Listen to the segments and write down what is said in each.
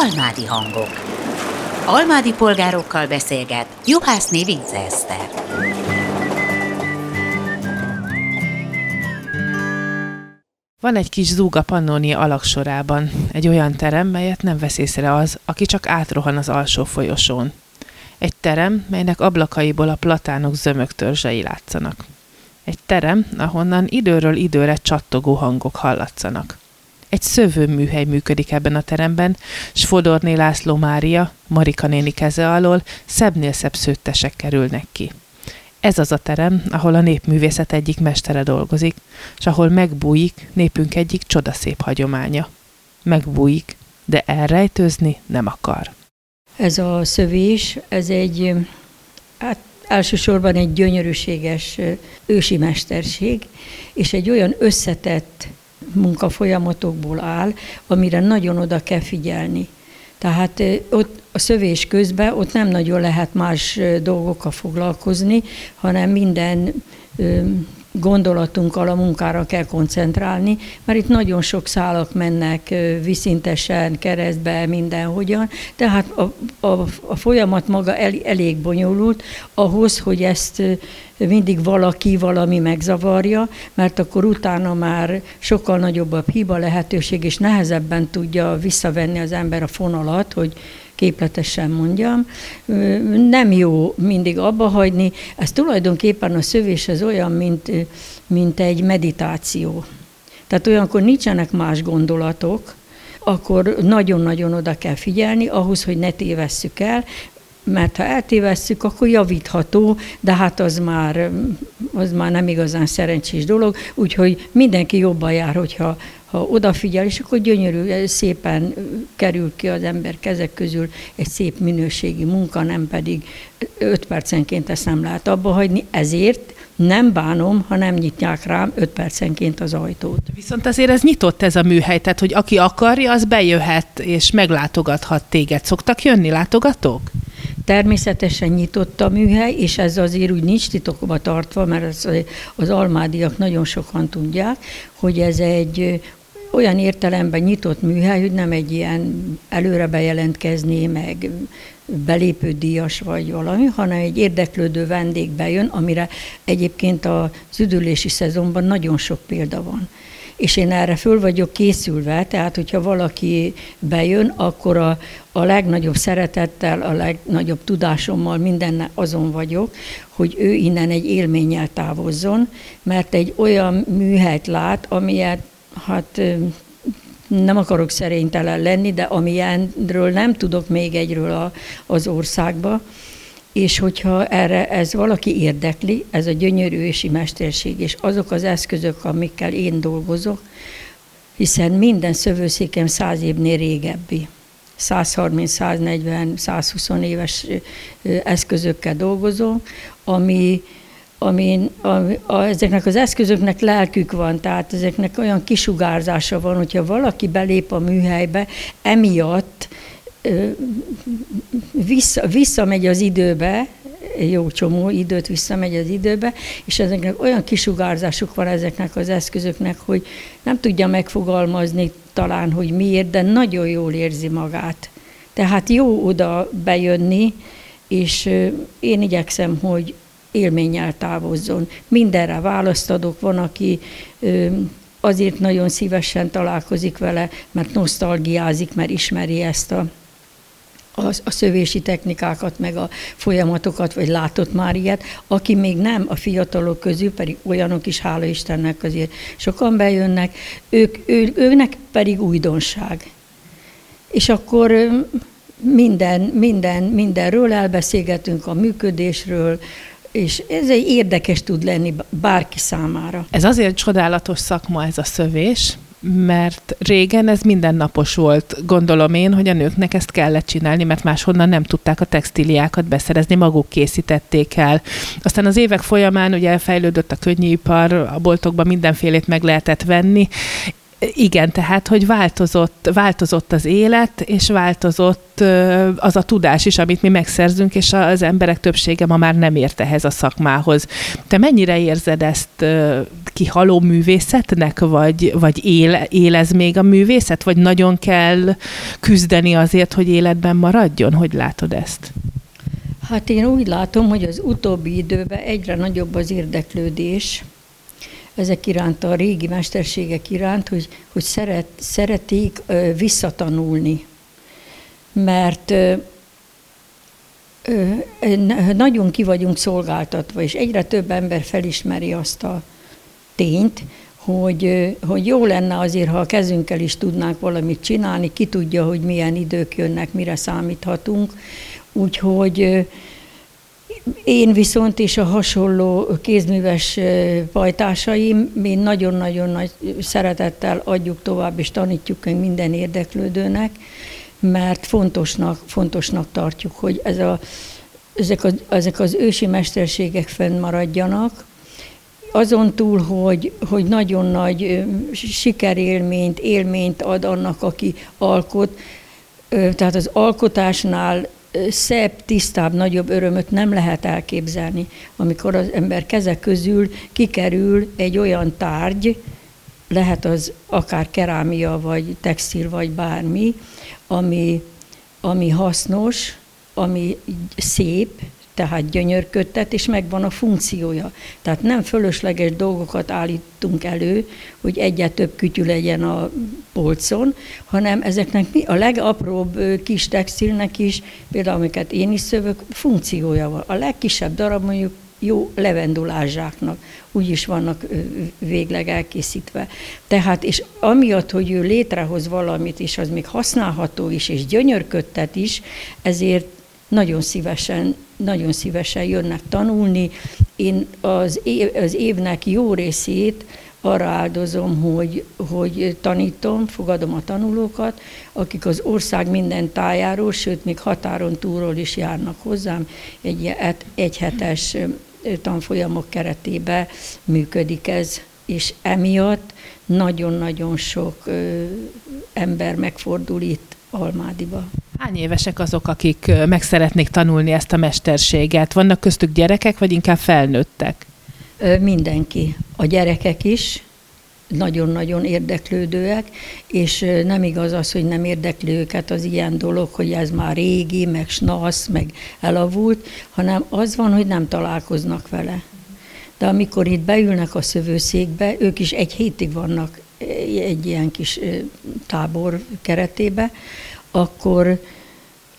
Almádi hangok. Almádi polgárokkal beszélget Juhászné Vince Eszter. Van egy kis zúg a Pannonia alaksorában, egy olyan terem, melyet nem vesz észre az, aki csak átrohan az alsó folyosón. Egy terem, melynek ablakaiból a platánok zömök törzsei látszanak. Egy terem, ahonnan időről időre csattogó hangok hallatszanak. Egy szövőműhely működik ebben a teremben, s Fodorné László Mária, Marika néni keze alól szebbnél szebb szőttesek kerülnek ki. Ez az a terem, ahol a népművészet egyik mestere dolgozik, és ahol megbújik népünk egyik csodaszép hagyománya. Megbújik, de elrejtőzni nem akar. Ez a szövés, ez egy, hát elsősorban egy gyönyörűséges ősi mesterség, és egy olyan összetett munkafolyamatokból áll, amire nagyon oda kell figyelni. Tehát ott a szövés közben ott nem nagyon lehet más dolgokkal foglalkozni, hanem minden gondolatunkkal a munkára kell koncentrálni, mert itt nagyon sok szálak mennek viszintesen, keresztbe, mindenhogyan, tehát a, a, a folyamat maga el, elég bonyolult ahhoz, hogy ezt mindig valaki, valami megzavarja, mert akkor utána már sokkal nagyobb a hiba lehetőség, és nehezebben tudja visszavenni az ember a fonalat, hogy képletesen mondjam, nem jó mindig abba hagyni. Ez tulajdonképpen a szövés ez olyan, mint, mint egy meditáció. Tehát olyankor nincsenek más gondolatok, akkor nagyon-nagyon oda kell figyelni ahhoz, hogy ne tévesszük el, mert ha eltévesszük, akkor javítható, de hát az már, az már nem igazán szerencsés dolog, úgyhogy mindenki jobban jár, hogyha ha odafigyel, és akkor gyönyörű, szépen kerül ki az ember kezek közül egy szép minőségi munka, nem pedig öt percenként ezt nem lehet abba hagyni, ezért nem bánom, ha nem nyitják rám öt percenként az ajtót. Viszont azért ez nyitott ez a műhely, tehát hogy aki akarja, az bejöhet és meglátogathat téged. Szoktak jönni látogatók? Természetesen nyitott a műhely, és ez azért úgy nincs titokba tartva, mert az, az almádiak nagyon sokan tudják, hogy ez egy olyan értelemben nyitott műhely, hogy nem egy ilyen előre bejelentkezni, meg belépő díjas vagy valami, hanem egy érdeklődő vendég bejön, amire egyébként az üdülési szezonban nagyon sok példa van. És én erre föl vagyok készülve, tehát hogyha valaki bejön, akkor a, a legnagyobb szeretettel, a legnagyobb tudásommal minden azon vagyok, hogy ő innen egy élménnyel távozzon, mert egy olyan műhelyt lát, amilyet hát nem akarok szerénytelen lenni, de amilyenről nem tudok még egyről a, az országba, és hogyha erre ez valaki érdekli, ez a gyönyörű ősi mesterség, és azok az eszközök, amikkel én dolgozok, hiszen minden szövőszékem száz évnél régebbi. 130, 140, 120 éves eszközökkel dolgozom, ami amin a, a, ezeknek az eszközöknek lelkük van, tehát ezeknek olyan kisugárzása van, hogyha valaki belép a műhelybe, emiatt ö, vissza, visszamegy az időbe, jó csomó időt visszamegy az időbe, és ezeknek olyan kisugárzásuk van ezeknek az eszközöknek, hogy nem tudja megfogalmazni talán, hogy miért, de nagyon jól érzi magát. Tehát jó oda bejönni, és én igyekszem, hogy élménnyel távozzon. Mindenre választ adok, van, aki azért nagyon szívesen találkozik vele, mert nosztalgiázik, mert ismeri ezt a a, a szövési technikákat, meg a folyamatokat, vagy látott már ilyet, aki még nem a fiatalok közül, pedig olyanok is, hála Istennek azért sokan bejönnek, ők, ő, őnek pedig újdonság. És akkor minden, minden, mindenről elbeszélgetünk, a működésről, és ez egy érdekes tud lenni bárki számára. Ez azért csodálatos szakma ez a szövés, mert régen ez mindennapos volt, gondolom én, hogy a nőknek ezt kellett csinálni, mert máshonnan nem tudták a textíliákat beszerezni, maguk készítették el. Aztán az évek folyamán ugye elfejlődött a könnyűipar, a boltokban mindenfélét meg lehetett venni, Igen, tehát, hogy változott, változott az élet, és változott az a tudás is, amit mi megszerzünk, és az emberek többsége ma már nem ért ehhez a szakmához. Te mennyire érzed ezt kihaló művészetnek, vagy, vagy él, élez még a művészet, vagy nagyon kell küzdeni azért, hogy életben maradjon? Hogy látod ezt? Hát én úgy látom, hogy az utóbbi időben egyre nagyobb az érdeklődés, ezek iránt, a régi mesterségek iránt, hogy, hogy szeret, szeretik visszatanulni. Mert nagyon ki vagyunk szolgáltatva, és egyre több ember felismeri azt a tényt, hogy, hogy jó lenne azért, ha a kezünkkel is tudnánk valamit csinálni, ki tudja, hogy milyen idők jönnek, mire számíthatunk. Úgyhogy én viszont és a hasonló kézműves pajtásaim, mi nagyon-nagyon nagy szeretettel adjuk tovább és tanítjuk minden érdeklődőnek, mert fontosnak, fontosnak tartjuk, hogy ez a, ezek, a, ezek az ősi mesterségek fennmaradjanak, azon túl, hogy, hogy nagyon nagy sikerélményt, élményt ad annak, aki alkot, tehát az alkotásnál szebb, tisztább, nagyobb örömöt nem lehet elképzelni, amikor az ember keze közül kikerül egy olyan tárgy, lehet az akár kerámia, vagy textil, vagy bármi, ami, ami hasznos, ami szép, tehát gyönyörködtet, és megvan a funkciója. Tehát nem fölösleges dolgokat állítunk elő, hogy egyet több kütyű legyen a polcon, hanem ezeknek mi a legapróbb kis textilnek is, például amiket én is szövök, funkciója van. A legkisebb darab mondjuk jó levendulázsáknak, úgy is vannak végleg elkészítve. Tehát, és amiatt, hogy ő létrehoz valamit, és az még használható is, és gyönyörködtet is, ezért nagyon szívesen, nagyon szívesen jönnek tanulni. Én az, év, az évnek jó részét arra áldozom, hogy, hogy tanítom, fogadom a tanulókat, akik az ország minden tájáról, sőt, még határon túlról is járnak hozzám. Egy egyhetes tanfolyamok keretében működik ez, és emiatt nagyon-nagyon sok ember megfordul itt Almádiba. Hány évesek azok, akik meg szeretnék tanulni ezt a mesterséget? Vannak köztük gyerekek, vagy inkább felnőttek? Mindenki. A gyerekek is nagyon-nagyon érdeklődőek, és nem igaz az, hogy nem érdekli őket az ilyen dolog, hogy ez már régi, meg snasz, meg elavult, hanem az van, hogy nem találkoznak vele. De amikor itt beülnek a szövőszékbe, ők is egy hétig vannak egy ilyen kis tábor keretébe, akkor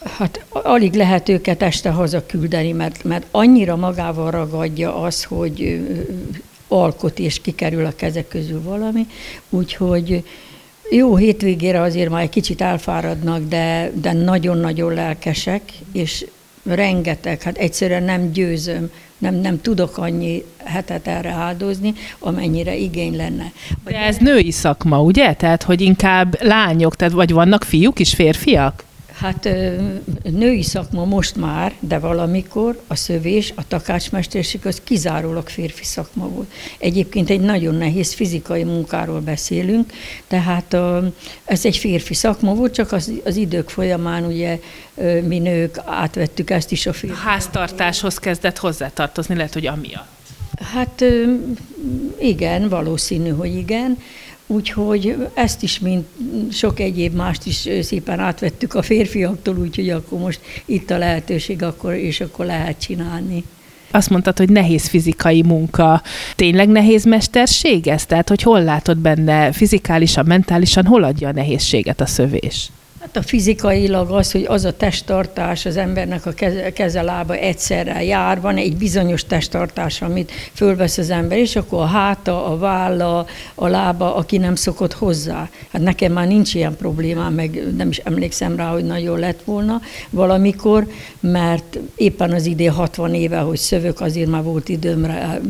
hát alig lehet őket este hazaküldeni, mert, mert annyira magával ragadja az, hogy alkot és kikerül a kezek közül valami, úgyhogy jó hétvégére azért már egy kicsit elfáradnak, de, de nagyon-nagyon lelkesek, és rengeteg, hát egyszerűen nem győzöm, nem, nem tudok annyi hetet erre áldozni, amennyire igény lenne. De ez női szakma, ugye? Tehát, hogy inkább lányok, tehát vagy vannak fiúk is, férfiak? Hát női szakma most már, de valamikor a szövés, a takácsmesterség az kizárólag férfi szakma volt. Egyébként egy nagyon nehéz fizikai munkáról beszélünk, tehát ez egy férfi szakma volt, csak az, az idők folyamán ugye mi nők átvettük ezt is a férfi. A háztartáshoz kezdett hozzátartozni, lehet, hogy amiatt. Hát igen, valószínű, hogy igen. Úgyhogy ezt is, mint sok egyéb mást is szépen átvettük a férfiaktól, úgyhogy akkor most itt a lehetőség, akkor, és akkor lehet csinálni. Azt mondtad, hogy nehéz fizikai munka. Tényleg nehéz mesterség ez? Tehát, hogy hol látod benne fizikálisan, mentálisan, hol adja a nehézséget a szövés? Hát a fizikailag az, hogy az a testtartás az embernek a keze, keze lába egyszerre jár, van egy bizonyos testtartás, amit fölvesz az ember, és akkor a háta, a válla, a lába, aki nem szokott hozzá. Hát nekem már nincs ilyen problémám, meg nem is emlékszem rá, hogy nagyon lett volna valamikor, mert éppen az idén 60 éve, hogy szövök, azért már volt időmre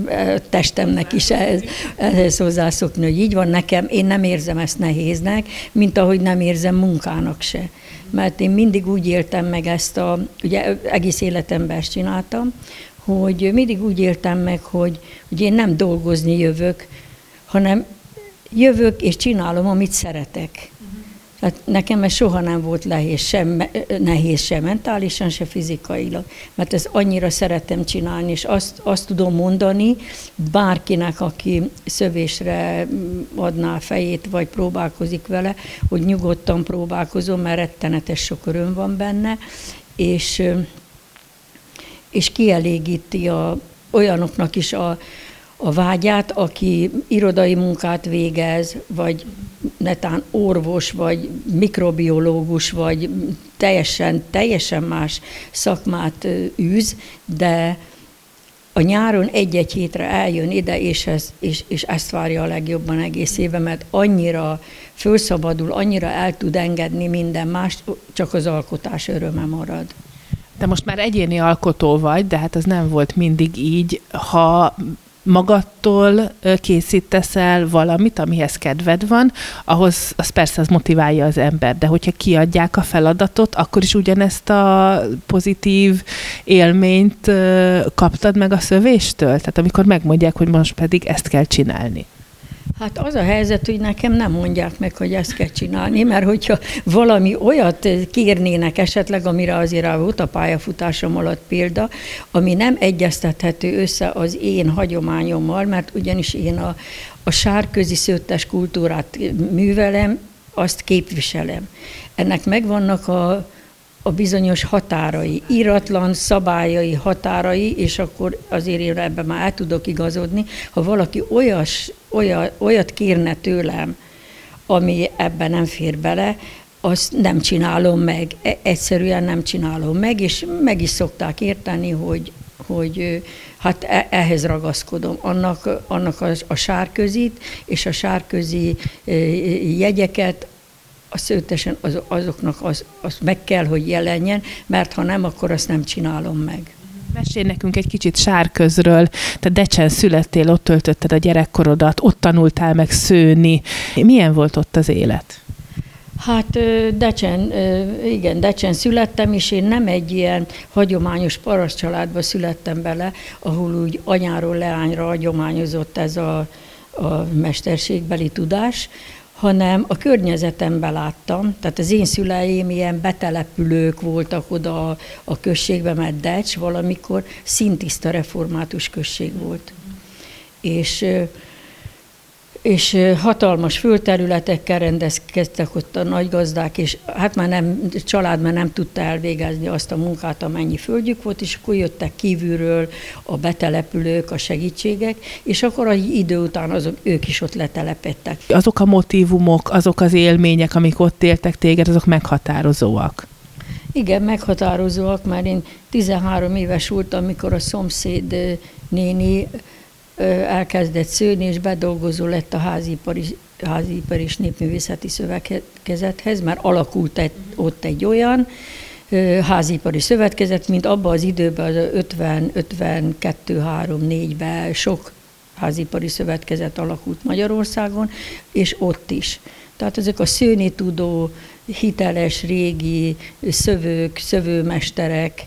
testemnek is ehhez, ehhez hozzászokni, hogy így van nekem, én nem érzem ezt nehéznek, mint ahogy nem érzem munkának se. Mert én mindig úgy éltem meg ezt a, ugye egész életemben ezt csináltam, hogy mindig úgy éltem meg, hogy, hogy én nem dolgozni jövök, hanem jövök és csinálom, amit szeretek. Tehát nekem ez soha nem volt nehéz, sem, nehéz, sem mentálisan, se fizikailag, mert ezt annyira szeretem csinálni, és azt, azt tudom mondani bárkinek, aki szövésre adná fejét, vagy próbálkozik vele, hogy nyugodtan próbálkozom, mert rettenetes sok öröm van benne, és, és kielégíti a, olyanoknak is a, a vágyát, aki irodai munkát végez, vagy netán orvos, vagy mikrobiológus, vagy teljesen, teljesen más szakmát űz, de a nyáron egy-egy hétre eljön ide, és, ez, és, és ezt várja a legjobban egész éve, mert annyira fölszabadul, annyira el tud engedni minden mást, csak az alkotás öröme marad. De most már egyéni alkotó vagy, de hát ez nem volt mindig így. Ha magadtól készítesz el valamit, amihez kedved van, ahhoz az persze az motiválja az ember, de hogyha kiadják a feladatot, akkor is ugyanezt a pozitív élményt kaptad meg a szövéstől? Tehát amikor megmondják, hogy most pedig ezt kell csinálni. Hát az a helyzet, hogy nekem nem mondják meg, hogy ezt kell csinálni, mert hogyha valami olyat kérnének esetleg, amire azért volt a pályafutásom alatt példa, ami nem egyeztethető össze az én hagyományommal, mert ugyanis én a, a sárközi szőttes kultúrát művelem, azt képviselem. Ennek megvannak a, a bizonyos határai, íratlan szabályai, határai, és akkor azért én ebben már el tudok igazodni, ha valaki olyas, olyat, olyat kérne tőlem, ami ebben nem fér bele, azt nem csinálom meg, e, egyszerűen nem csinálom meg, és meg is szokták érteni, hogy, hogy hát e, ehhez ragaszkodom. Annak, annak a, a sárközit és a sárközi jegyeket szőtesen az, azoknak az, az meg kell, hogy jelenjen, mert ha nem, akkor azt nem csinálom meg. Mesélj nekünk egy kicsit sárközről. Te Decsen születtél, ott töltötted a gyerekkorodat, ott tanultál meg szőni. Milyen volt ott az élet? Hát Decsen, igen, Decsen születtem, és én nem egy ilyen hagyományos paraszt családba születtem bele, ahol úgy anyáról leányra hagyományozott ez a, a mesterségbeli tudás, hanem a környezetemben láttam, tehát az én szüleim ilyen betelepülők voltak oda a, a községbe, mert Decs valamikor szintiszta református község volt. És és hatalmas földterületekkel rendezkedtek ott a nagygazdák, és hát már nem, család már nem tudta elvégezni azt a munkát, amennyi földjük volt, és akkor jöttek kívülről a betelepülők, a segítségek, és akkor egy idő után azok, ők is ott letelepettek. Azok a motivumok, azok az élmények, amik ott éltek téged, azok meghatározóak. Igen, meghatározóak, mert én 13 éves voltam, amikor a szomszéd néni elkezdett szőni, és bedolgozó lett a házipari, házipari és népművészeti szövetkezethez, mert alakult egy, ott egy olyan házipari szövetkezet, mint abban az időben, az 50, 52, 3, 4-ben sok házipari szövetkezet alakult Magyarországon, és ott is. Tehát ezek a szőni tudó, hiteles, régi szövők, szövőmesterek,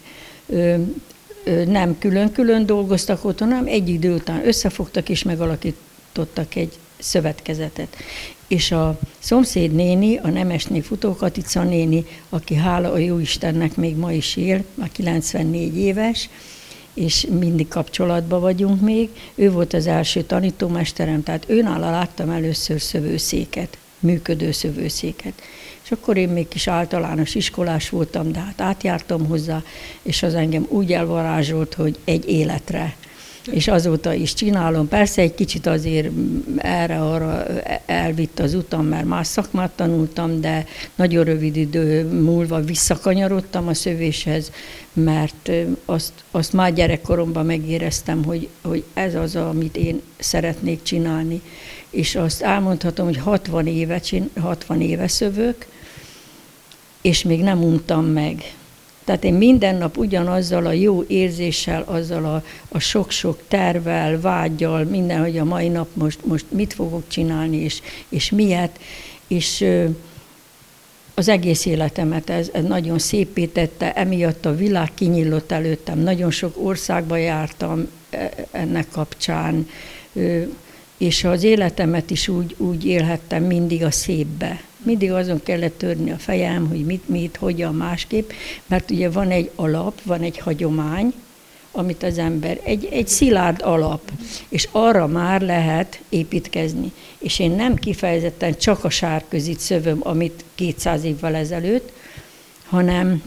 nem külön-külön dolgoztak otthon, hanem egy idő után összefogtak és megalakítottak egy szövetkezetet. És a szomszéd néni, a Nemesné Futó Katica néni, aki hála a jó Istennek még ma is él, a 94 éves, és mindig kapcsolatban vagyunk még. Ő volt az első tanítómesterem, tehát őnála láttam először szövőszéket, működő szövőszéket. És akkor én még kis általános iskolás voltam, de hát átjártam hozzá, és az engem úgy elvarázsolt, hogy egy életre és azóta is csinálom. Persze egy kicsit azért erre-arra elvitt az utam, mert más szakmát tanultam, de nagyon rövid idő múlva visszakanyarodtam a szövéshez, mert azt, azt már gyerekkoromban megéreztem, hogy, hogy ez az, amit én szeretnék csinálni. És azt elmondhatom, hogy 60 éve, 60 éve szövök, és még nem untam meg. Tehát én minden nap ugyanazzal a jó érzéssel, azzal a, a sok-sok tervel, vágyal, minden, hogy a mai nap most, most mit fogok csinálni, és, és miért, és az egész életemet ez, ez nagyon szépítette, emiatt a világ kinyílott előttem, nagyon sok országba jártam e, ennek kapcsán, és az életemet is úgy, úgy élhettem mindig a szépbe. Mindig azon kellett törni a fejem, hogy mit, mit, hogyan, másképp, mert ugye van egy alap, van egy hagyomány, amit az ember, egy, egy szilárd alap, és arra már lehet építkezni. És én nem kifejezetten csak a sárközit szövöm, amit 200 évvel ezelőtt, hanem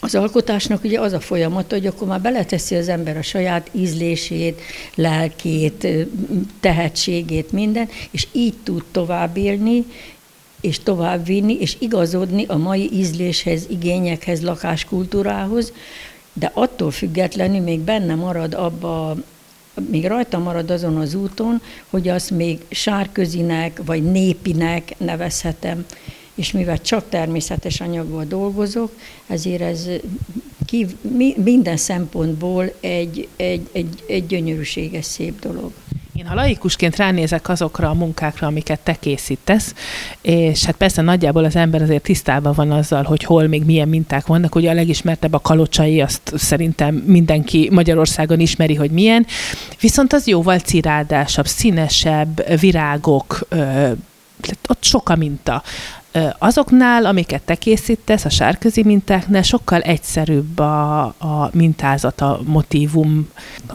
az alkotásnak ugye az a folyamat, hogy akkor már beleteszi az ember a saját ízlését, lelkét, tehetségét, minden, és így tud tovább élni, és tovább vinni, és igazodni a mai ízléshez, igényekhez, lakáskultúrához, de attól függetlenül még benne marad abba, még rajta marad azon az úton, hogy azt még sárközinek vagy népinek nevezhetem, és mivel csak természetes anyagból dolgozok, ezért ez minden szempontból egy, egy, egy, egy gyönyörűséges, szép dolog. Én ha laikusként ránézek azokra a munkákra, amiket te készítesz, és hát persze nagyjából az ember azért tisztában van azzal, hogy hol még milyen minták vannak. Ugye a legismertebb a kalocsai, azt szerintem mindenki Magyarországon ismeri, hogy milyen. Viszont az jóval cirádásabb, színesebb, virágok, ott sok a minta. Azoknál, amiket te készítesz, a sárközi mintáknál sokkal egyszerűbb a, a mintázat, a motivum.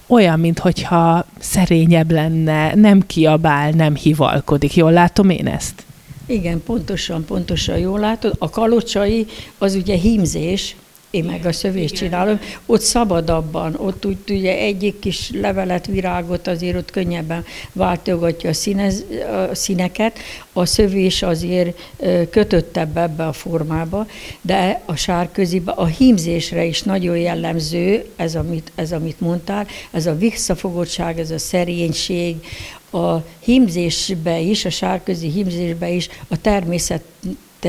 Olyan, mintha szerényebb lenne, nem kiabál, nem hivalkodik. Jól látom én ezt? Igen, pontosan, pontosan jól látod. A kalocsai az ugye hímzés, én meg a szövést csinálom, ott szabadabban, ott úgy ugye egyik kis levelet, virágot azért ott könnyebben váltogatja a, színez, a színeket, a szövés azért kötöttebb ebbe a formába, de a sárközibe a hímzésre is nagyon jellemző, ez amit, ez amit mondtál, ez a visszafogottság, ez a szerénység, a hímzésbe is, a sárközi hímzésbe is a természet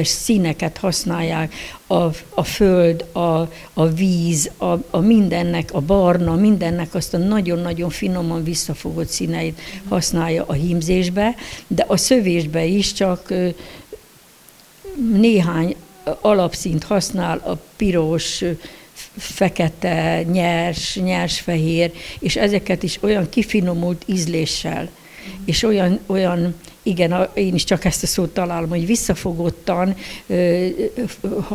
színeket használják, a, a föld, a, a víz, a, a mindennek, a barna, mindennek azt a nagyon-nagyon finoman visszafogott színeit használja a hímzésbe, de a szövésbe is csak néhány alapszint használ, a piros, fekete, nyers, nyers-fehér, és ezeket is olyan kifinomult ízléssel, és olyan, olyan igen, én is csak ezt a szót találom, hogy visszafogottan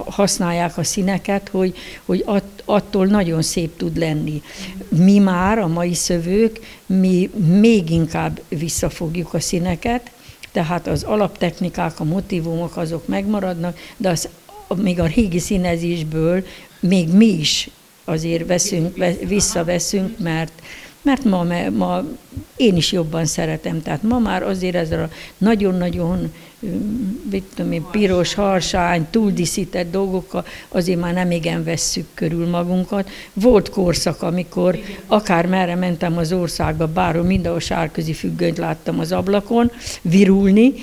használják a színeket, hogy, hogy att, attól nagyon szép tud lenni. Mi már, a mai szövők, mi még inkább visszafogjuk a színeket, tehát az alaptechnikák, a motivumok azok megmaradnak, de az, még a régi színezésből még mi is azért veszünk, visszaveszünk, mert, mert ma, ma én is jobban szeretem. Tehát ma már azért ezzel a nagyon-nagyon mit tudom én, piros, harsány, túldíszített dolgokkal azért már nem igen vesszük körül magunkat. Volt korszak, amikor akár merre mentem az országba, bárhol mindenhol sárközi függönyt láttam az ablakon virulni,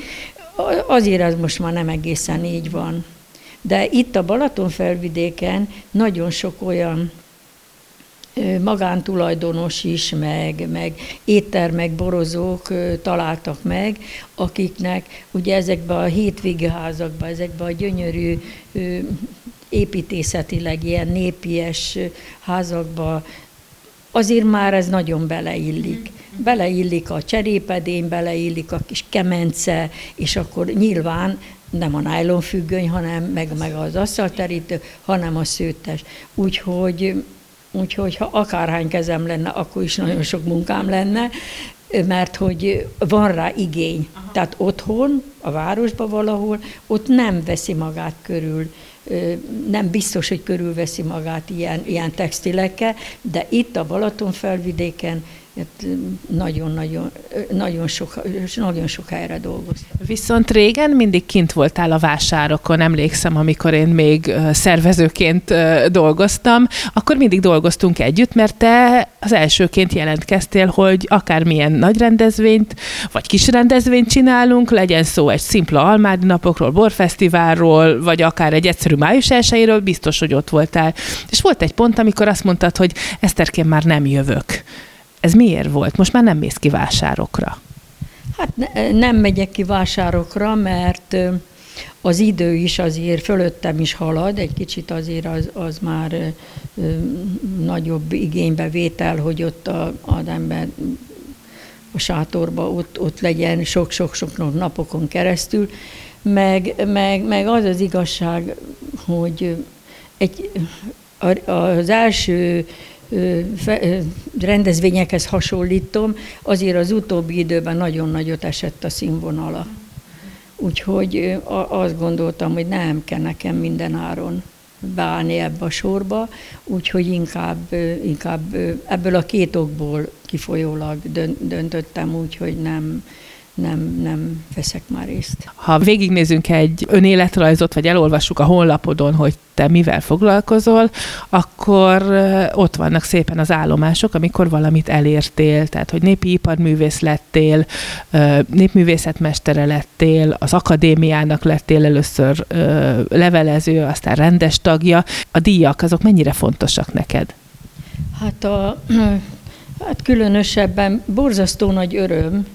azért ez most már nem egészen így van. De itt a Balaton felvidéken nagyon sok olyan magántulajdonos is, meg, meg éttermek, borozók találtak meg, akiknek ugye ezekben a hétvégeházakban, ezekben a gyönyörű építészetileg ilyen népies házakba azért már ez nagyon beleillik. Beleillik a cserépedény, beleillik a kis kemence, és akkor nyilván nem a nájlon függöny, hanem meg, meg az asztalterítő, hanem a szőttes. Úgyhogy Úgyhogy ha akárhány kezem lenne, akkor is nagyon sok munkám lenne, mert hogy van rá igény. Aha. Tehát otthon, a városban valahol, ott nem veszi magát körül, nem biztos, hogy körülveszi magát ilyen, ilyen textilekkel, de itt a Balaton felvidéken nagyon-nagyon nagyon sok, nagyon sok helyre dolgoztam. Viszont régen mindig kint voltál a vásárokon, emlékszem, amikor én még szervezőként dolgoztam, akkor mindig dolgoztunk együtt, mert te az elsőként jelentkeztél, hogy akármilyen nagy rendezvényt, vagy kis rendezvényt csinálunk, legyen szó egy szimpla almádi napokról, borfesztiválról, vagy akár egy egyszerű május elsőjéről, biztos, hogy ott voltál. És volt egy pont, amikor azt mondtad, hogy Eszterként már nem jövök. Ez miért volt? Most már nem mész ki vásárokra. Hát ne, nem megyek ki vásárokra, mert az idő is azért fölöttem is halad, egy kicsit azért az, az már ö, nagyobb igénybevétel, hogy ott a, az ember a sátorba ott, ott legyen sok-sok-sok napokon keresztül, meg, meg, meg az az igazság, hogy egy, az első rendezvényekhez hasonlítom, azért az utóbbi időben nagyon nagyot esett a színvonala. Úgyhogy azt gondoltam, hogy nem kell nekem minden áron beállni ebbe a sorba, úgyhogy inkább, inkább ebből a két okból kifolyólag döntöttem úgy, hogy nem, nem, nem veszek már részt. Ha végignézünk egy önéletrajzot, vagy elolvassuk a honlapodon, hogy te mivel foglalkozol, akkor ott vannak szépen az állomások, amikor valamit elértél, tehát hogy népi iparművész lettél, népművészetmestere lettél, az akadémiának lettél először levelező, aztán rendes tagja. A díjak azok mennyire fontosak neked? Hát, a, hát különösebben borzasztó nagy öröm,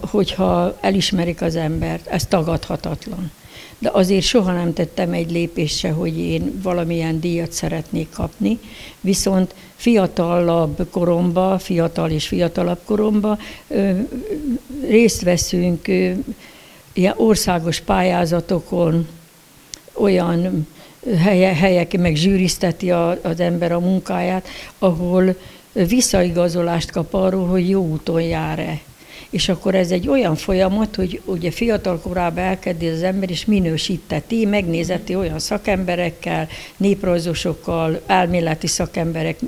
hogyha elismerik az embert, ez tagadhatatlan. De azért soha nem tettem egy lépést se, hogy én valamilyen díjat szeretnék kapni, viszont fiatalabb koromba, fiatal és fiatalabb koromba részt veszünk ilyen országos pályázatokon, olyan helye, helyek, meg zsűrizteti az ember a munkáját, ahol visszaigazolást kap arról, hogy jó úton jár-e és akkor ez egy olyan folyamat, hogy ugye fiatal korában elkezdi az ember, és minősíteti, megnézeti olyan szakemberekkel, néprajzosokkal, elméleti szakemberek,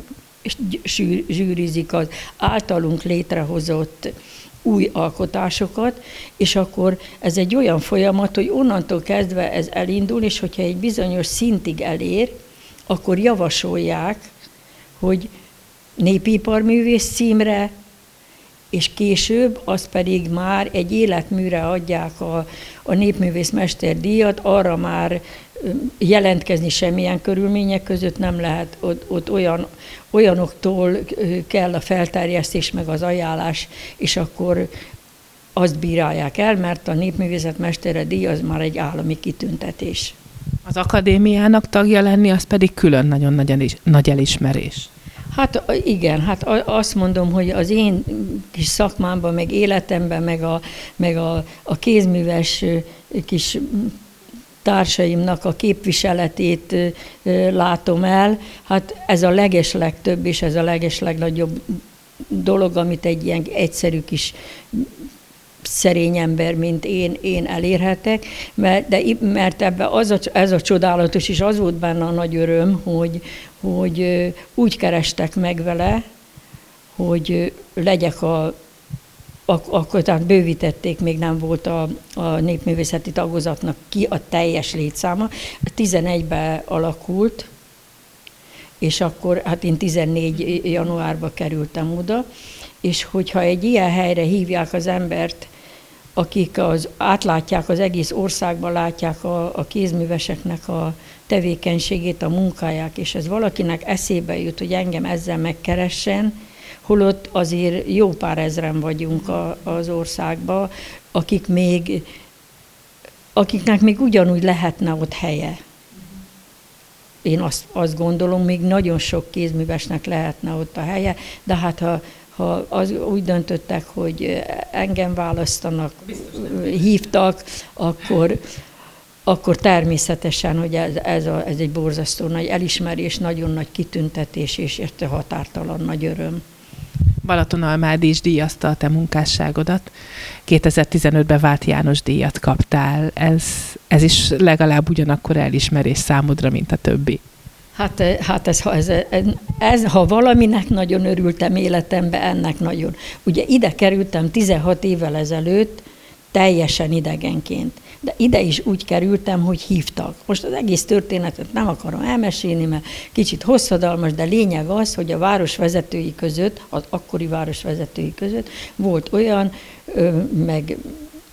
és zsűrizik az általunk létrehozott új alkotásokat, és akkor ez egy olyan folyamat, hogy onnantól kezdve ez elindul, és hogyha egy bizonyos szintig elér, akkor javasolják, hogy népiparművész címre, és később az pedig már egy életműre adják a, a népművész mesterdíjat, arra már jelentkezni semmilyen körülmények között nem lehet, ott, ott olyan, olyanoktól kell a felterjesztés meg az ajánlás, és akkor azt bírálják el, mert a népművészet mestere díj az már egy állami kitüntetés. Az akadémiának tagja lenni, az pedig külön nagyon nagy, nagy elismerés. Hát igen, hát azt mondom, hogy az én kis szakmámban, meg életemben, meg a, meg a, a kézműves kis társaimnak a képviseletét látom el. Hát ez a legeslegtöbb és ez a legeslegnagyobb dolog, amit egy ilyen egyszerű kis szerény ember, mint én, én elérhetek, mert, de, mert ebbe az a, ez a csodálatos, és az volt benne a nagy öröm, hogy, hogy úgy kerestek meg vele, hogy legyek a akkor tehát bővítették, még nem volt a, a népművészeti tagozatnak ki a teljes létszáma. 11-ben alakult, és akkor hát én 14 januárba kerültem oda, és hogyha egy ilyen helyre hívják az embert, akik az, átlátják az egész országban, látják a, a kézműveseknek a tevékenységét, a munkáják, és ez valakinek eszébe jut, hogy engem ezzel megkeressen, holott azért jó pár ezren vagyunk a, az országban, akik még, akiknek még ugyanúgy lehetne ott helye. Én azt, azt gondolom, még nagyon sok kézművesnek lehetne ott a helye, de hát ha ha az úgy döntöttek, hogy engem választanak, hívtak, akkor, akkor természetesen, hogy ez, ez, a, ez egy borzasztó nagy elismerés, nagyon nagy kitüntetés, és érte határtalan nagy öröm. Balatonalmádi is díjazta a te munkásságodat. 2015-ben Vált János díjat kaptál. Ez, ez is legalább ugyanakkor elismerés számodra, mint a többi. Hát, eh, hát ez, ez, ez, ez, ha valaminek nagyon örültem életemben, ennek nagyon. Ugye ide kerültem 16 évvel ezelőtt, teljesen idegenként. De ide is úgy kerültem, hogy hívtak. Most az egész történetet nem akarom elmesélni, mert kicsit hosszadalmas, de lényeg az, hogy a városvezetői között, az akkori városvezetői között volt olyan, meg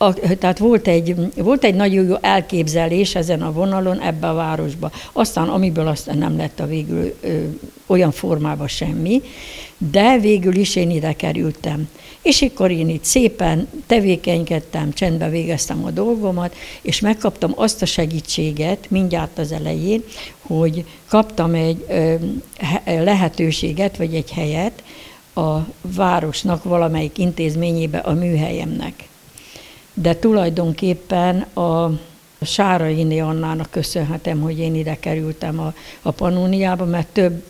a, tehát volt egy, volt egy nagyon jó elképzelés ezen a vonalon ebbe a városba. Aztán, amiből aztán nem lett a végül ö, olyan formában semmi, de végül is én ide kerültem. És akkor én itt szépen tevékenykedtem, csendben végeztem a dolgomat, és megkaptam azt a segítséget mindjárt az elején, hogy kaptam egy ö, lehetőséget, vagy egy helyet, a városnak valamelyik intézményébe a műhelyemnek. De tulajdonképpen a Sáraini Annának köszönhetem, hogy én ide kerültem a, a Panóniába, mert több,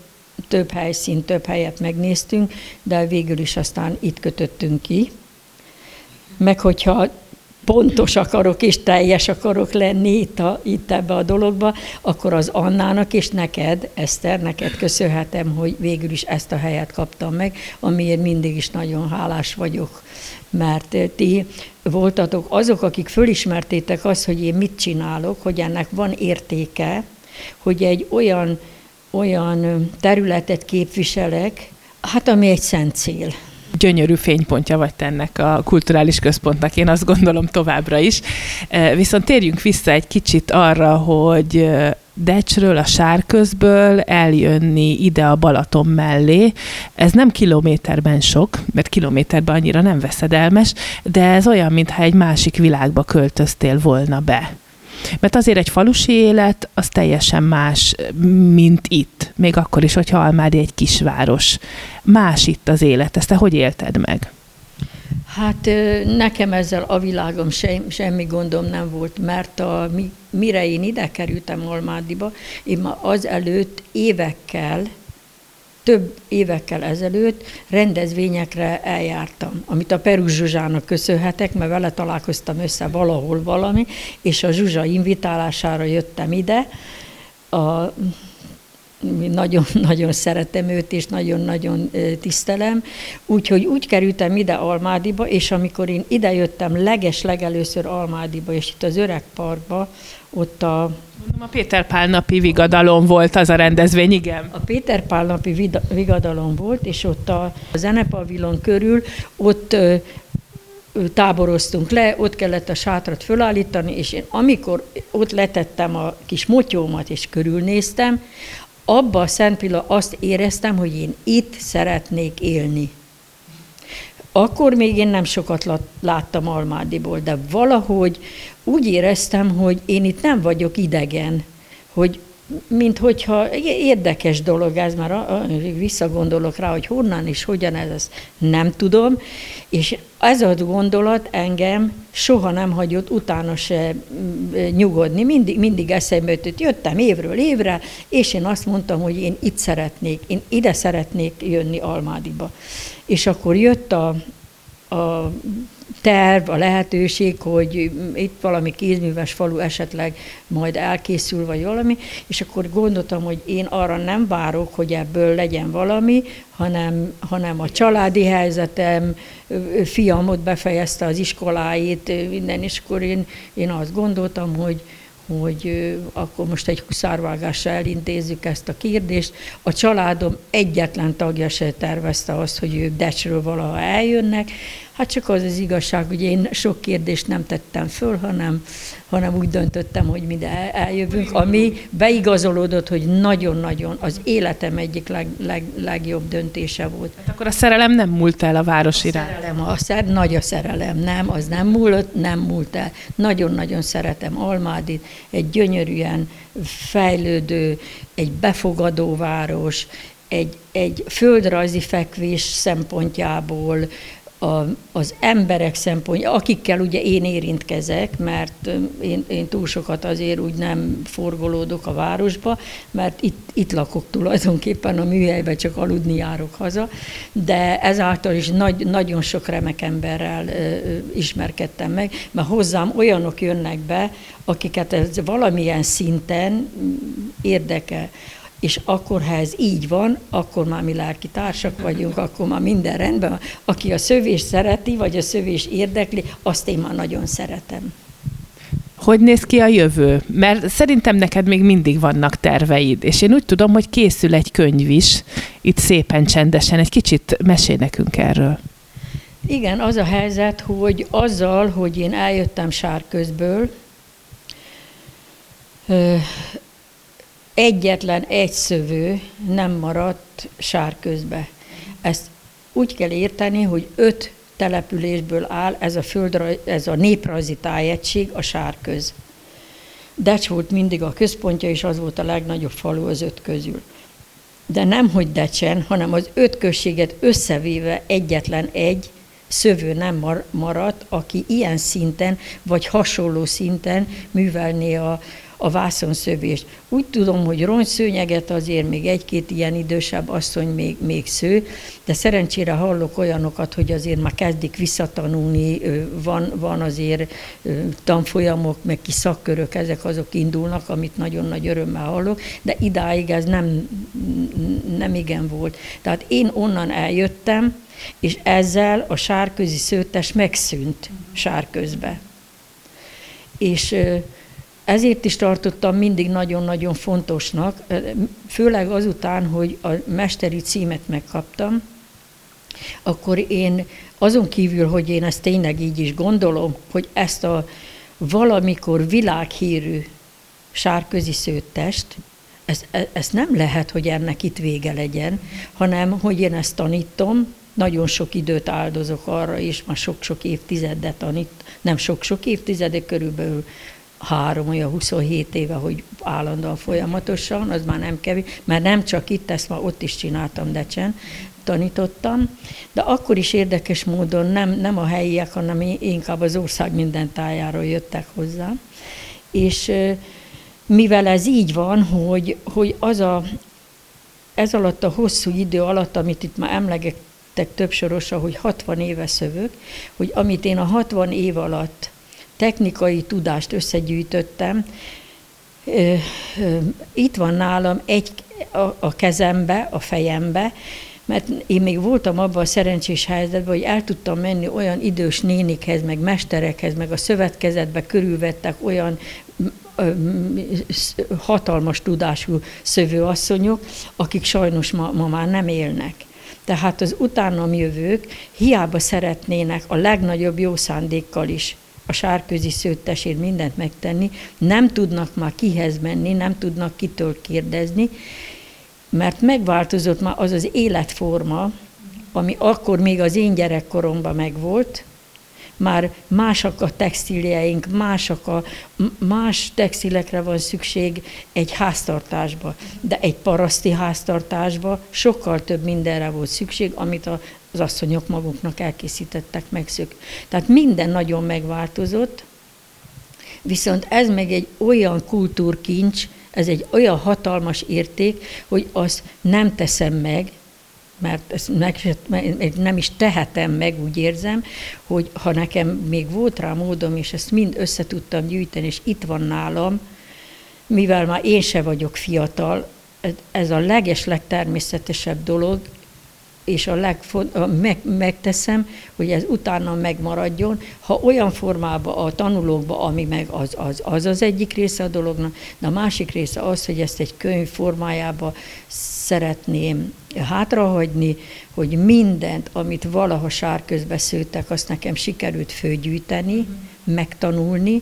több helyszín, több helyet megnéztünk, de végül is aztán itt kötöttünk ki. Meg hogyha pontos akarok és teljes akarok lenni itt, a, itt ebbe a dologba, akkor az Annának és neked, Eszter, neked köszönhetem, hogy végül is ezt a helyet kaptam meg, amiért mindig is nagyon hálás vagyok, mert ti voltatok azok, akik fölismertétek azt, hogy én mit csinálok, hogy ennek van értéke, hogy egy olyan, olyan területet képviselek, hát ami egy szent cél gyönyörű fénypontja vagy ennek a kulturális központnak, én azt gondolom továbbra is. E, viszont térjünk vissza egy kicsit arra, hogy e, Decsről, a sárközből eljönni ide a Balaton mellé. Ez nem kilométerben sok, mert kilométerben annyira nem veszedelmes, de ez olyan, mintha egy másik világba költöztél volna be. Mert azért egy falusi élet az teljesen más, mint itt. Még akkor is, hogyha Almádi egy kisváros. Más itt az élet. Ezt te hogy élted meg? Hát nekem ezzel a világom semmi gondom nem volt, mert a, mire én ide kerültem Almádiba, én már azelőtt évekkel több évekkel ezelőtt rendezvényekre eljártam, amit a Peru Zsuzsának köszönhetek, mert vele találkoztam össze valahol valami, és a Zsuzsa invitálására jöttem ide. A, nagyon, nagyon szeretem őt, és nagyon-nagyon tisztelem. Úgyhogy úgy kerültem ide Almádiba, és amikor én idejöttem leges legelőször Almádiba, és itt az Öreg Parkba, ott a... Mondom, a Péter Pál napi vigadalom volt az a rendezvény, igen. A Péter Pál napi vigadalom volt, és ott a zenepavilon körül, ott táboroztunk le, ott kellett a sátrat fölállítani, és én amikor ott letettem a kis motyómat, és körülnéztem, abba a szent pillanat azt éreztem, hogy én itt szeretnék élni. Akkor még én nem sokat láttam Almádiból, de valahogy úgy éreztem, hogy én itt nem vagyok idegen, hogy mint hogyha érdekes dolog ez, már visszagondolok rá, hogy honnan és hogyan ez, ezt nem tudom, és ez a gondolat engem soha nem hagyott utána se mm, nyugodni, mindig, mindig eszembe jutott, jöttem évről évre, és én azt mondtam, hogy én itt szeretnék, én ide szeretnék jönni Almádiba. És akkor jött a, a terv, a lehetőség, hogy itt valami kézműves falu esetleg majd elkészül, vagy valami, és akkor gondoltam, hogy én arra nem várok, hogy ebből legyen valami, hanem, hanem a családi helyzetem, fiam ott befejezte az iskoláit, minden, és akkor én, én azt gondoltam, hogy, hogy akkor most egy huszárvágással elintézzük ezt a kérdést. A családom egyetlen tagja se tervezte azt, hogy ők Decsről valaha eljönnek, Hát csak az az igazság, hogy én sok kérdést nem tettem föl, hanem, hanem úgy döntöttem, hogy mi eljövünk, ami beigazolódott, hogy nagyon-nagyon az életem egyik leg, leg, legjobb döntése volt. Hát akkor a szerelem nem múlt el a város iránt. A szerelem, a szer, nagy a szerelem, nem, az nem múlott, nem múlt el. Nagyon-nagyon szeretem Almádit, egy gyönyörűen fejlődő, egy befogadó város, egy, egy földrajzi fekvés szempontjából, a, az emberek szempontja, akikkel ugye én érintkezek, mert én, én túl sokat azért úgy nem forgolódok a városba, mert itt, itt lakok tulajdonképpen a műhelyben, csak aludni járok haza, de ezáltal is nagy, nagyon sok remek emberrel ö, ismerkedtem meg, mert hozzám olyanok jönnek be, akiket ez valamilyen szinten érdekel és akkor, ha ez így van, akkor már mi lelki társak vagyunk, akkor már minden rendben. Aki a szövés szereti, vagy a szövés érdekli, azt én már nagyon szeretem. Hogy néz ki a jövő? Mert szerintem neked még mindig vannak terveid, és én úgy tudom, hogy készül egy könyv is, itt szépen csendesen. Egy kicsit mesél nekünk erről. Igen, az a helyzet, hogy azzal, hogy én eljöttem sárközből, egyetlen egy szövő nem maradt sárközbe. Ezt úgy kell érteni, hogy öt településből áll ez a, földra, ez a néprajzi tájegység, a sárköz. Decs volt mindig a központja, és az volt a legnagyobb falu az öt közül. de nem hogy Decsen, hanem az öt községet összevéve egyetlen egy szövő nem maradt, aki ilyen szinten, vagy hasonló szinten művelné a, a vászonszövést. Úgy tudom, hogy rongyszőnyeget azért még egy-két ilyen idősebb asszony még, még sző, de szerencsére hallok olyanokat, hogy azért már kezdik visszatanulni, van, van azért tanfolyamok, meg kis szakkörök, ezek azok indulnak, amit nagyon nagy örömmel hallok, de idáig ez nem, nem igen volt. Tehát én onnan eljöttem, és ezzel a sárközi szőttes megszűnt sárközbe. És ezért is tartottam mindig nagyon-nagyon fontosnak, főleg azután, hogy a mesteri címet megkaptam, akkor én azon kívül, hogy én ezt tényleg így is gondolom, hogy ezt a valamikor világhírű sárközi szőttest, ezt, e, ezt nem lehet, hogy ennek itt vége legyen, hanem hogy én ezt tanítom, nagyon sok időt áldozok arra, és már sok-sok évtizedet tanít, nem sok-sok évtizedek körülbelül három, olyan 27 éve, hogy állandóan folyamatosan, az már nem kevés, mert nem csak itt, ezt már ott is csináltam Decsen, tanítottam, de akkor is érdekes módon nem, nem a helyiek, hanem inkább az ország minden tájáról jöttek hozzá. És mivel ez így van, hogy, hogy az a, ez alatt a hosszú idő alatt, amit itt már emlegettek több hogy 60 éve szövök, hogy amit én a 60 év alatt technikai tudást összegyűjtöttem. Itt van nálam egy a kezembe, a fejembe, mert én még voltam abban a szerencsés helyzetben, hogy el tudtam menni olyan idős nénikhez, meg mesterekhez, meg a szövetkezetbe körülvettek olyan hatalmas tudású szövőasszonyok, akik sajnos ma, ma már nem élnek. Tehát az utánam jövők hiába szeretnének a legnagyobb jó szándékkal is a sárközi szőttesért mindent megtenni, nem tudnak már kihez menni, nem tudnak kitől kérdezni, mert megváltozott már az az életforma, ami akkor még az én gyerekkoromban megvolt, már másak a textiljeink, másak a, más textilekre van szükség egy háztartásba, de egy paraszti háztartásba sokkal több mindenre volt szükség, amit a, az asszonyok maguknak elkészítettek megszök. Tehát minden nagyon megváltozott, viszont ez meg egy olyan kultúrkincs, ez egy olyan hatalmas érték, hogy azt nem teszem meg, mert ezt meg, nem is tehetem meg, úgy érzem, hogy ha nekem még volt rá módom, és ezt mind össze tudtam gyűjteni, és itt van nálam, mivel már én se vagyok fiatal, ez a leges, legtermészetesebb dolog, és a legfont, a, meg, megteszem, hogy ez utána megmaradjon, ha olyan formában a tanulókba, ami meg az az, az az egyik része a dolognak, de a másik része az, hogy ezt egy könyv formájába szeretném hátrahagyni, hogy mindent, amit valaha sárközbe szőttek, azt nekem sikerült főgyűjteni, megtanulni,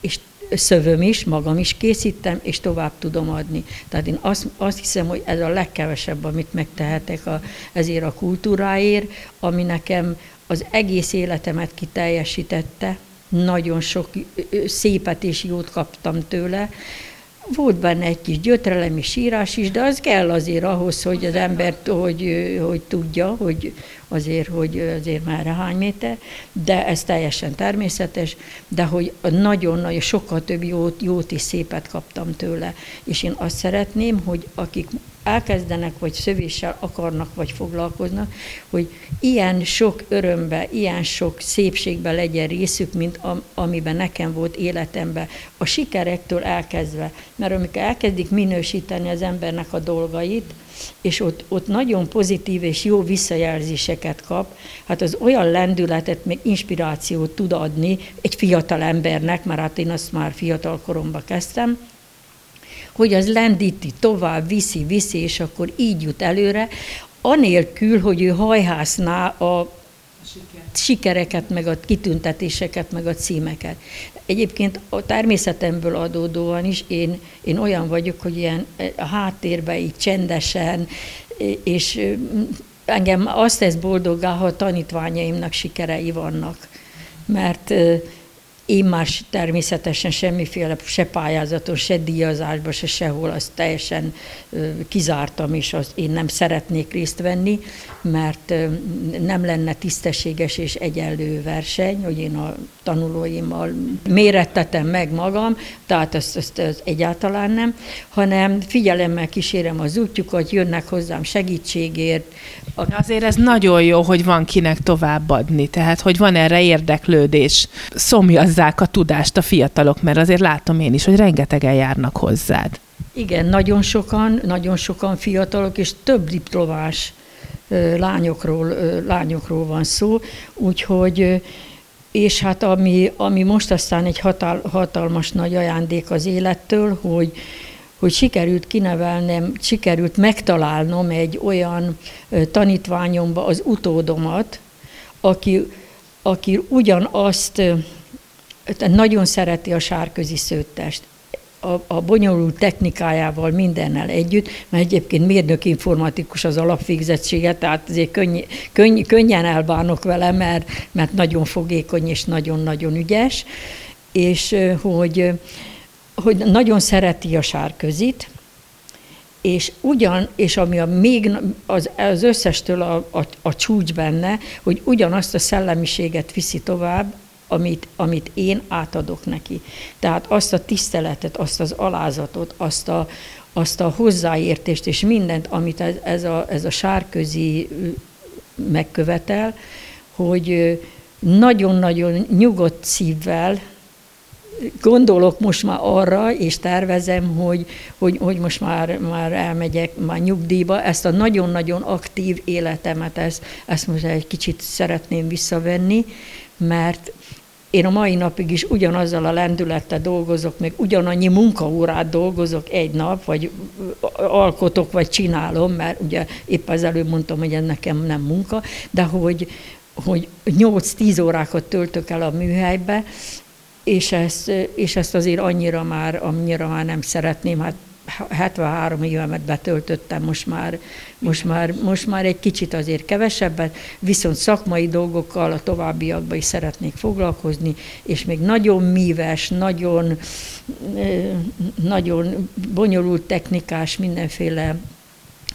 és szövöm is, magam is készítem, és tovább tudom adni. Tehát én azt, azt hiszem, hogy ez a legkevesebb, amit megtehetek a, ezért a kultúráért, ami nekem az egész életemet kiteljesítette, nagyon sok szépet és jót kaptam tőle, volt benne egy kis gyötrelemi sírás is, de az kell azért ahhoz, hogy az ember hogy, hogy tudja, hogy azért, hogy azért már hány méter, de ez teljesen természetes, de hogy nagyon-nagyon sokkal több jót, jót és szépet kaptam tőle. És én azt szeretném, hogy akik elkezdenek, vagy szövéssel akarnak, vagy foglalkoznak, hogy ilyen sok örömbe, ilyen sok szépségbe legyen részük, mint am, amiben nekem volt életemben, a sikerektől elkezdve. Mert amikor elkezdik minősíteni az embernek a dolgait, és ott, ott nagyon pozitív és jó visszajelzéseket kap, hát az olyan lendületet, még inspirációt tud adni egy fiatal embernek, mert hát én azt már fiatal koromban kezdtem, hogy az lendíti, tovább viszi, viszi, és akkor így jut előre, anélkül, hogy ő hajhászná a sikereket, meg a kitüntetéseket, meg a címeket. Egyébként a természetemből adódóan is én, én olyan vagyok, hogy ilyen a háttérben így csendesen, és engem azt tesz boldoggá, ha a tanítványaimnak sikerei vannak. Mert én már természetesen semmiféle se pályázaton, se díjazásban, se sehol azt teljesen kizártam, és azt én nem szeretnék részt venni, mert nem lenne tisztességes és egyenlő verseny, hogy én a tanulóimmal mérettetem meg magam, tehát ezt, ezt, ezt egyáltalán nem, hanem figyelemmel kísérem az útjukat, jönnek hozzám segítségért. Azért ez nagyon jó, hogy van kinek továbbadni, tehát hogy van erre érdeklődés. Szomjazzák a tudást a fiatalok, mert azért látom én is, hogy rengetegen járnak hozzád. Igen, nagyon sokan, nagyon sokan fiatalok, és több diplomás lányokról, lányokról van szó, úgyhogy és hát ami, ami most aztán egy hatal, hatalmas nagy ajándék az élettől, hogy, hogy sikerült kinevelnem, sikerült megtalálnom egy olyan tanítványomba az utódomat, aki, aki ugyanazt nagyon szereti a sárközi szőttest. A, a bonyolult technikájával mindennel együtt, mert egyébként mérnök informatikus az alapvégzettsége, tehát azért könny, könny, könnyen elbánok vele, mert, mert nagyon fogékony és nagyon-nagyon ügyes, és hogy, hogy nagyon szereti a sárközit, és ugyan, és ami a még az, az összestől a, a, a csúcs benne, hogy ugyanazt a szellemiséget viszi tovább, amit, amit én átadok neki. Tehát azt a tiszteletet, azt az alázatot, azt a, azt a hozzáértést és mindent, amit ez, ez, a, ez a sárközi megkövetel, hogy nagyon-nagyon nyugodt szívvel gondolok most már arra, és tervezem, hogy, hogy, hogy most már, már elmegyek már nyugdíjba. Ezt a nagyon-nagyon aktív életemet, ezt, ezt most egy kicsit szeretném visszavenni, mert én a mai napig is ugyanazzal a lendülettel dolgozok, meg ugyanannyi munkaórát dolgozok egy nap, vagy alkotok, vagy csinálom, mert ugye épp az előbb mondtam, hogy ez nekem nem munka, de hogy, hogy 8-10 órákat töltök el a műhelybe, és ezt, és ezt azért annyira már, annyira már nem szeretném, hát 73 évemet betöltöttem, most már, most, már, most már egy kicsit azért kevesebbet, viszont szakmai dolgokkal a továbbiakban is szeretnék foglalkozni, és még nagyon míves, nagyon, nagyon bonyolult technikás mindenféle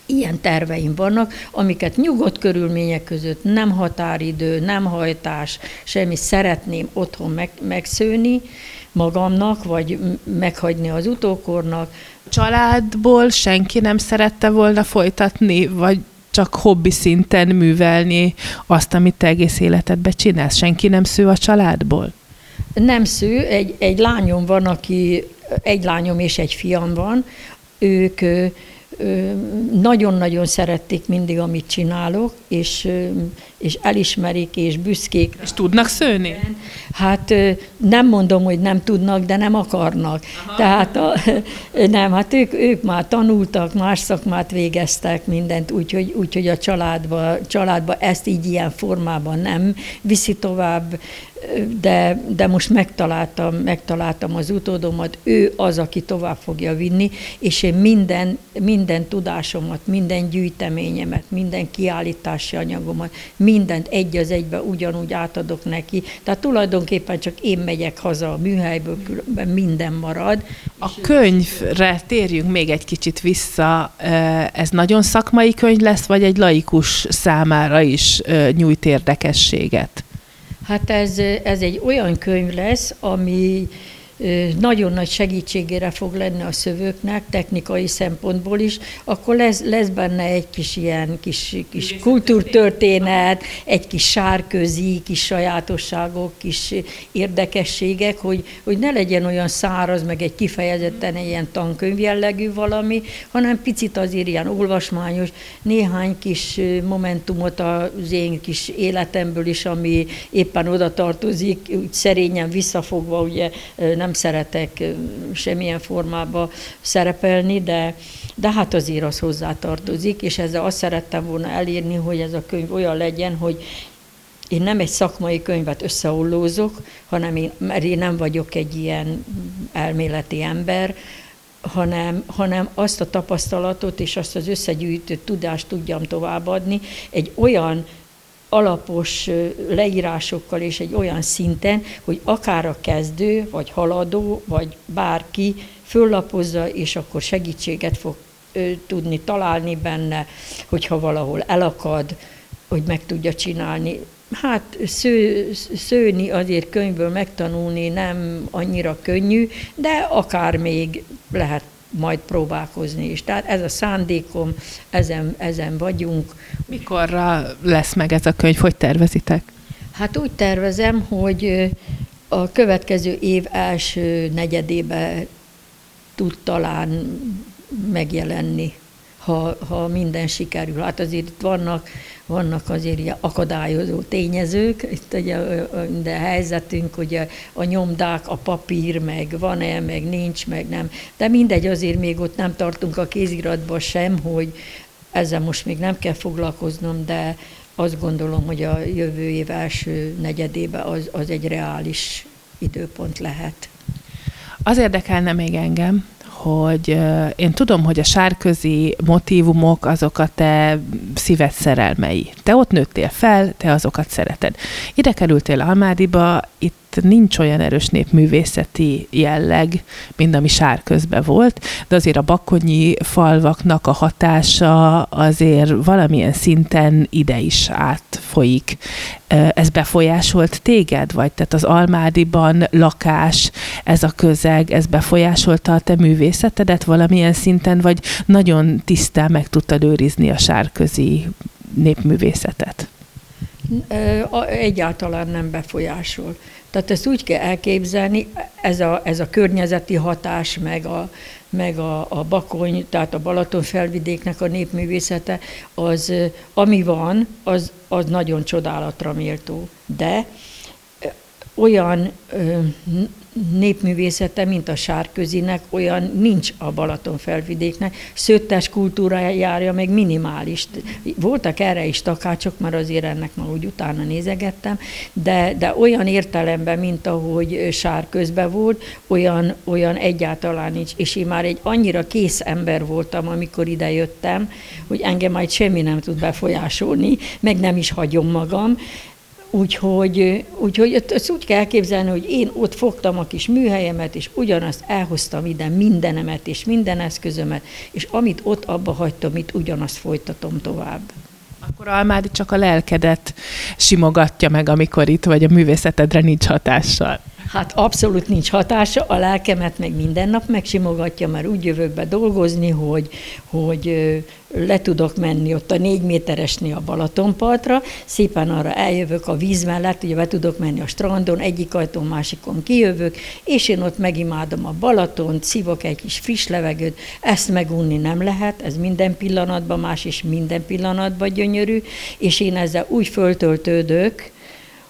ilyen terveim vannak, amiket nyugodt körülmények között, nem határidő, nem hajtás, semmi szeretném otthon meg, megszőni magamnak, vagy meghagyni az utókornak, családból senki nem szerette volna folytatni, vagy csak hobbi szinten művelni azt, amit te egész életedben csinálsz? Senki nem sző a családból? Nem sző, egy, egy lányom van, aki, egy lányom és egy fiam van, ők nagyon-nagyon szerették mindig, amit csinálok, és, és elismerik, és büszkék. És tudnak szőni? Hát nem mondom, hogy nem tudnak, de nem akarnak. Aha. Tehát a, nem, hát ők, ők már tanultak, más szakmát végeztek, mindent, úgyhogy, úgyhogy a családba, családba ezt így ilyen formában nem viszi tovább de, de most megtaláltam, megtaláltam az utódomat, ő az, aki tovább fogja vinni, és én minden, minden tudásomat, minden gyűjteményemet, minden kiállítási anyagomat, mindent egy az egybe ugyanúgy átadok neki. Tehát tulajdonképpen csak én megyek haza a műhelyből, különben minden marad. A könyvre térjünk még egy kicsit vissza. Ez nagyon szakmai könyv lesz, vagy egy laikus számára is nyújt érdekességet? Hát ez, ez egy olyan könyv lesz, ami nagyon nagy segítségére fog lenni a szövőknek, technikai szempontból is, akkor lesz, lesz benne egy kis ilyen kis, kis kultúrtörténet, egy kis sárközi, kis sajátosságok, kis érdekességek, hogy, hogy ne legyen olyan száraz, meg egy kifejezetten ilyen tankönyv jellegű valami, hanem picit azért ilyen olvasmányos, néhány kis momentumot az én kis életemből is, ami éppen oda tartozik, úgy szerényen visszafogva, ugye nem nem szeretek semmilyen formába szerepelni, de, de hát azért az hozzátartozik, és ezzel azt szerettem volna elérni, hogy ez a könyv olyan legyen, hogy én nem egy szakmai könyvet összeollózok, hanem én, mert én nem vagyok egy ilyen elméleti ember, hanem, hanem azt a tapasztalatot és azt az összegyűjtött tudást tudjam továbbadni. Egy olyan alapos leírásokkal és egy olyan szinten, hogy akár a kezdő, vagy haladó, vagy bárki föllapozza, és akkor segítséget fog tudni találni benne, hogyha valahol elakad, hogy meg tudja csinálni. Hát sző, szőni azért könyvből megtanulni nem annyira könnyű, de akár még lehet majd is. Tehát ez a szándékom, ezen, ezen vagyunk. Mikorra lesz meg ez a könyv, hogy tervezitek? Hát úgy tervezem, hogy a következő év első negyedébe tud talán megjelenni, ha, ha minden sikerül. Hát azért itt vannak, vannak azért ilyen akadályozó tényezők, itt ugye de helyzetünk, ugye a nyomdák, a papír, meg van-e, meg nincs, meg nem. De mindegy, azért még ott nem tartunk a kéziratban sem, hogy ezzel most még nem kell foglalkoznom, de azt gondolom, hogy a jövő év első negyedébe az, az egy reális időpont lehet. Az érdekelne még engem, hogy én tudom, hogy a sárközi motivumok azok a te szíved szerelmei. Te ott nőttél fel, te azokat szereted. Ide kerültél Almádiba, itt nincs olyan erős népművészeti jelleg, mint ami sárközben volt, de azért a bakonyi falvaknak a hatása azért valamilyen szinten ide is átfolyik. Ez befolyásolt téged, vagy tehát az Almádiban lakás, ez a közeg, ez befolyásolta a te művészetedet valamilyen szinten, vagy nagyon tisztán meg tudtad őrizni a sárközi népművészetet? Egyáltalán nem befolyásol. Tehát ezt úgy kell elképzelni, ez a, ez a környezeti hatás, meg a, meg a, a Bakony, tehát a Balaton felvidéknek a népművészete, az, ami van, az, az nagyon csodálatra méltó. De olyan népművészete, mint a Sárközinek, olyan nincs a Balaton felvidéknek. Szőttes kultúrájára meg minimális. Voltak erre is takácsok, mert azért ennek már úgy utána nézegettem, de, de olyan értelemben, mint ahogy Sárközben volt, olyan, olyan egyáltalán nincs. És én már egy annyira kész ember voltam, amikor ide jöttem, hogy engem majd semmi nem tud befolyásolni, meg nem is hagyom magam, Úgyhogy, úgyhogy ezt úgy kell elképzelni, hogy én ott fogtam a kis műhelyemet, és ugyanazt elhoztam ide mindenemet és minden eszközömet, és amit ott abba hagytam, itt ugyanazt folytatom tovább. Akkor Almádi csak a lelkedet simogatja meg, amikor itt vagy, a művészetedre nincs hatással. Hát abszolút nincs hatása, a lelkemet meg minden nap megsimogatja, mert úgy jövök be dolgozni, hogy, hogy le tudok menni ott a négy méteresnél a Balatonpartra, szépen arra eljövök a víz mellett, ugye be tudok menni a strandon, egyik ajtón, másikon kijövök, és én ott megimádom a Balaton, szívok egy kis friss levegőt, ezt megunni nem lehet, ez minden pillanatban más, és minden pillanatban gyönyörű, és én ezzel úgy föltöltődök,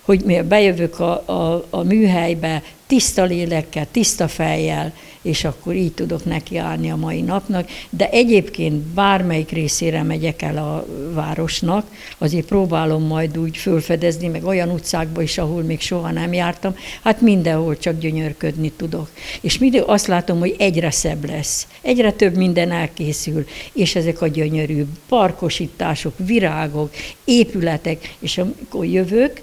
hogy mi bejövök a, a, a műhelybe tiszta lélekkel, tiszta fejjel, és akkor így tudok nekiállni a mai napnak. De egyébként bármelyik részére megyek el a városnak, azért próbálom majd úgy fölfedezni, meg olyan utcákba is, ahol még soha nem jártam, hát mindenhol csak gyönyörködni tudok. És mindig azt látom, hogy egyre szebb lesz, egyre több minden elkészül, és ezek a gyönyörű parkosítások, virágok, épületek, és amikor jövök,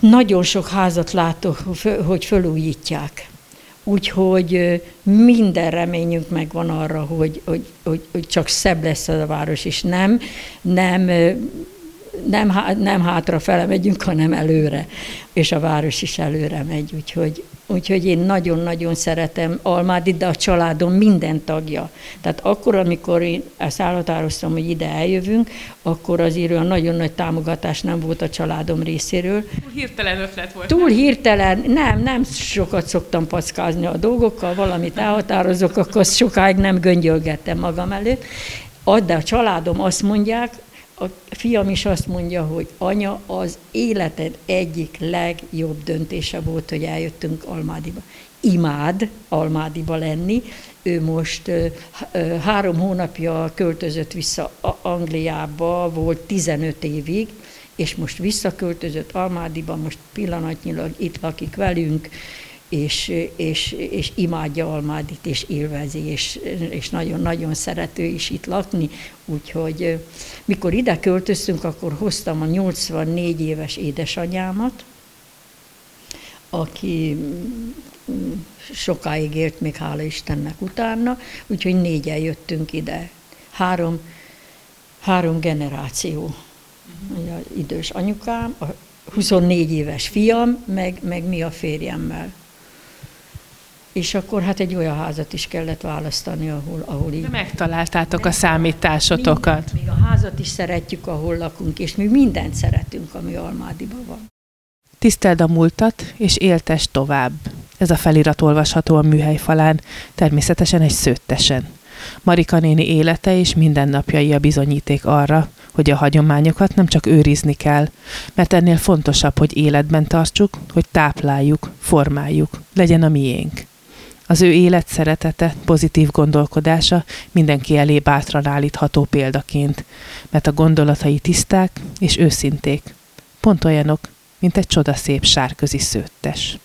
nagyon sok házat látok, hogy fölújítják. Úgyhogy minden reményünk megvan arra, hogy, hogy, hogy, hogy csak szebb lesz ez a város, és nem, nem, nem, nem hátrafele megyünk, hanem előre, és a város is előre megy, úgyhogy Úgyhogy én nagyon-nagyon szeretem Almádit, de a családom minden tagja. Tehát akkor, amikor én ezt elhatároztam, hogy ide eljövünk, akkor azért olyan nagyon nagy támogatás nem volt a családom részéről. Túl hirtelen ötlet volt. Túl nem? hirtelen, nem, nem sokat szoktam packázni a dolgokkal, valamit elhatározok, akkor sokáig nem göngyölgettem magam előtt. De a családom azt mondják, a fiam is azt mondja, hogy anya, az életed egyik legjobb döntése volt, hogy eljöttünk Almádiba. Imád Almádiba lenni. Ő most három hónapja költözött vissza Angliába, volt 15 évig, és most visszaköltözött Almádiba, most pillanatnyilag itt lakik velünk, és, és, és imádja Almádit, és élvezi, és, és nagyon-nagyon szerető is itt lakni, úgyhogy mikor ide költöztünk, akkor hoztam a 84 éves édesanyámat, aki sokáig élt még, hála Istennek utána, úgyhogy négyen jöttünk ide. Három, három generáció. Uh-huh. Az idős anyukám, a 24 éves fiam, meg, meg mi a férjemmel. És akkor hát egy olyan házat is kellett választani, ahol, ahol így... De megtaláltátok a számításotokat. Mindent, még a házat is szeretjük, ahol lakunk, és mi mindent szeretünk, ami Almádiban van. Tiszteld a múltat, és éltes tovább. Ez a felirat olvasható a műhely falán, természetesen egy szőttesen. Marika néni élete és mindennapjai a bizonyíték arra, hogy a hagyományokat nem csak őrizni kell, mert ennél fontosabb, hogy életben tartsuk, hogy tápláljuk, formáljuk, legyen a miénk. Az ő élet szeretete, pozitív gondolkodása mindenki elé bátran állítható példaként, mert a gondolatai tiszták és őszinték. Pont olyanok, mint egy csodaszép sárközi szőttes.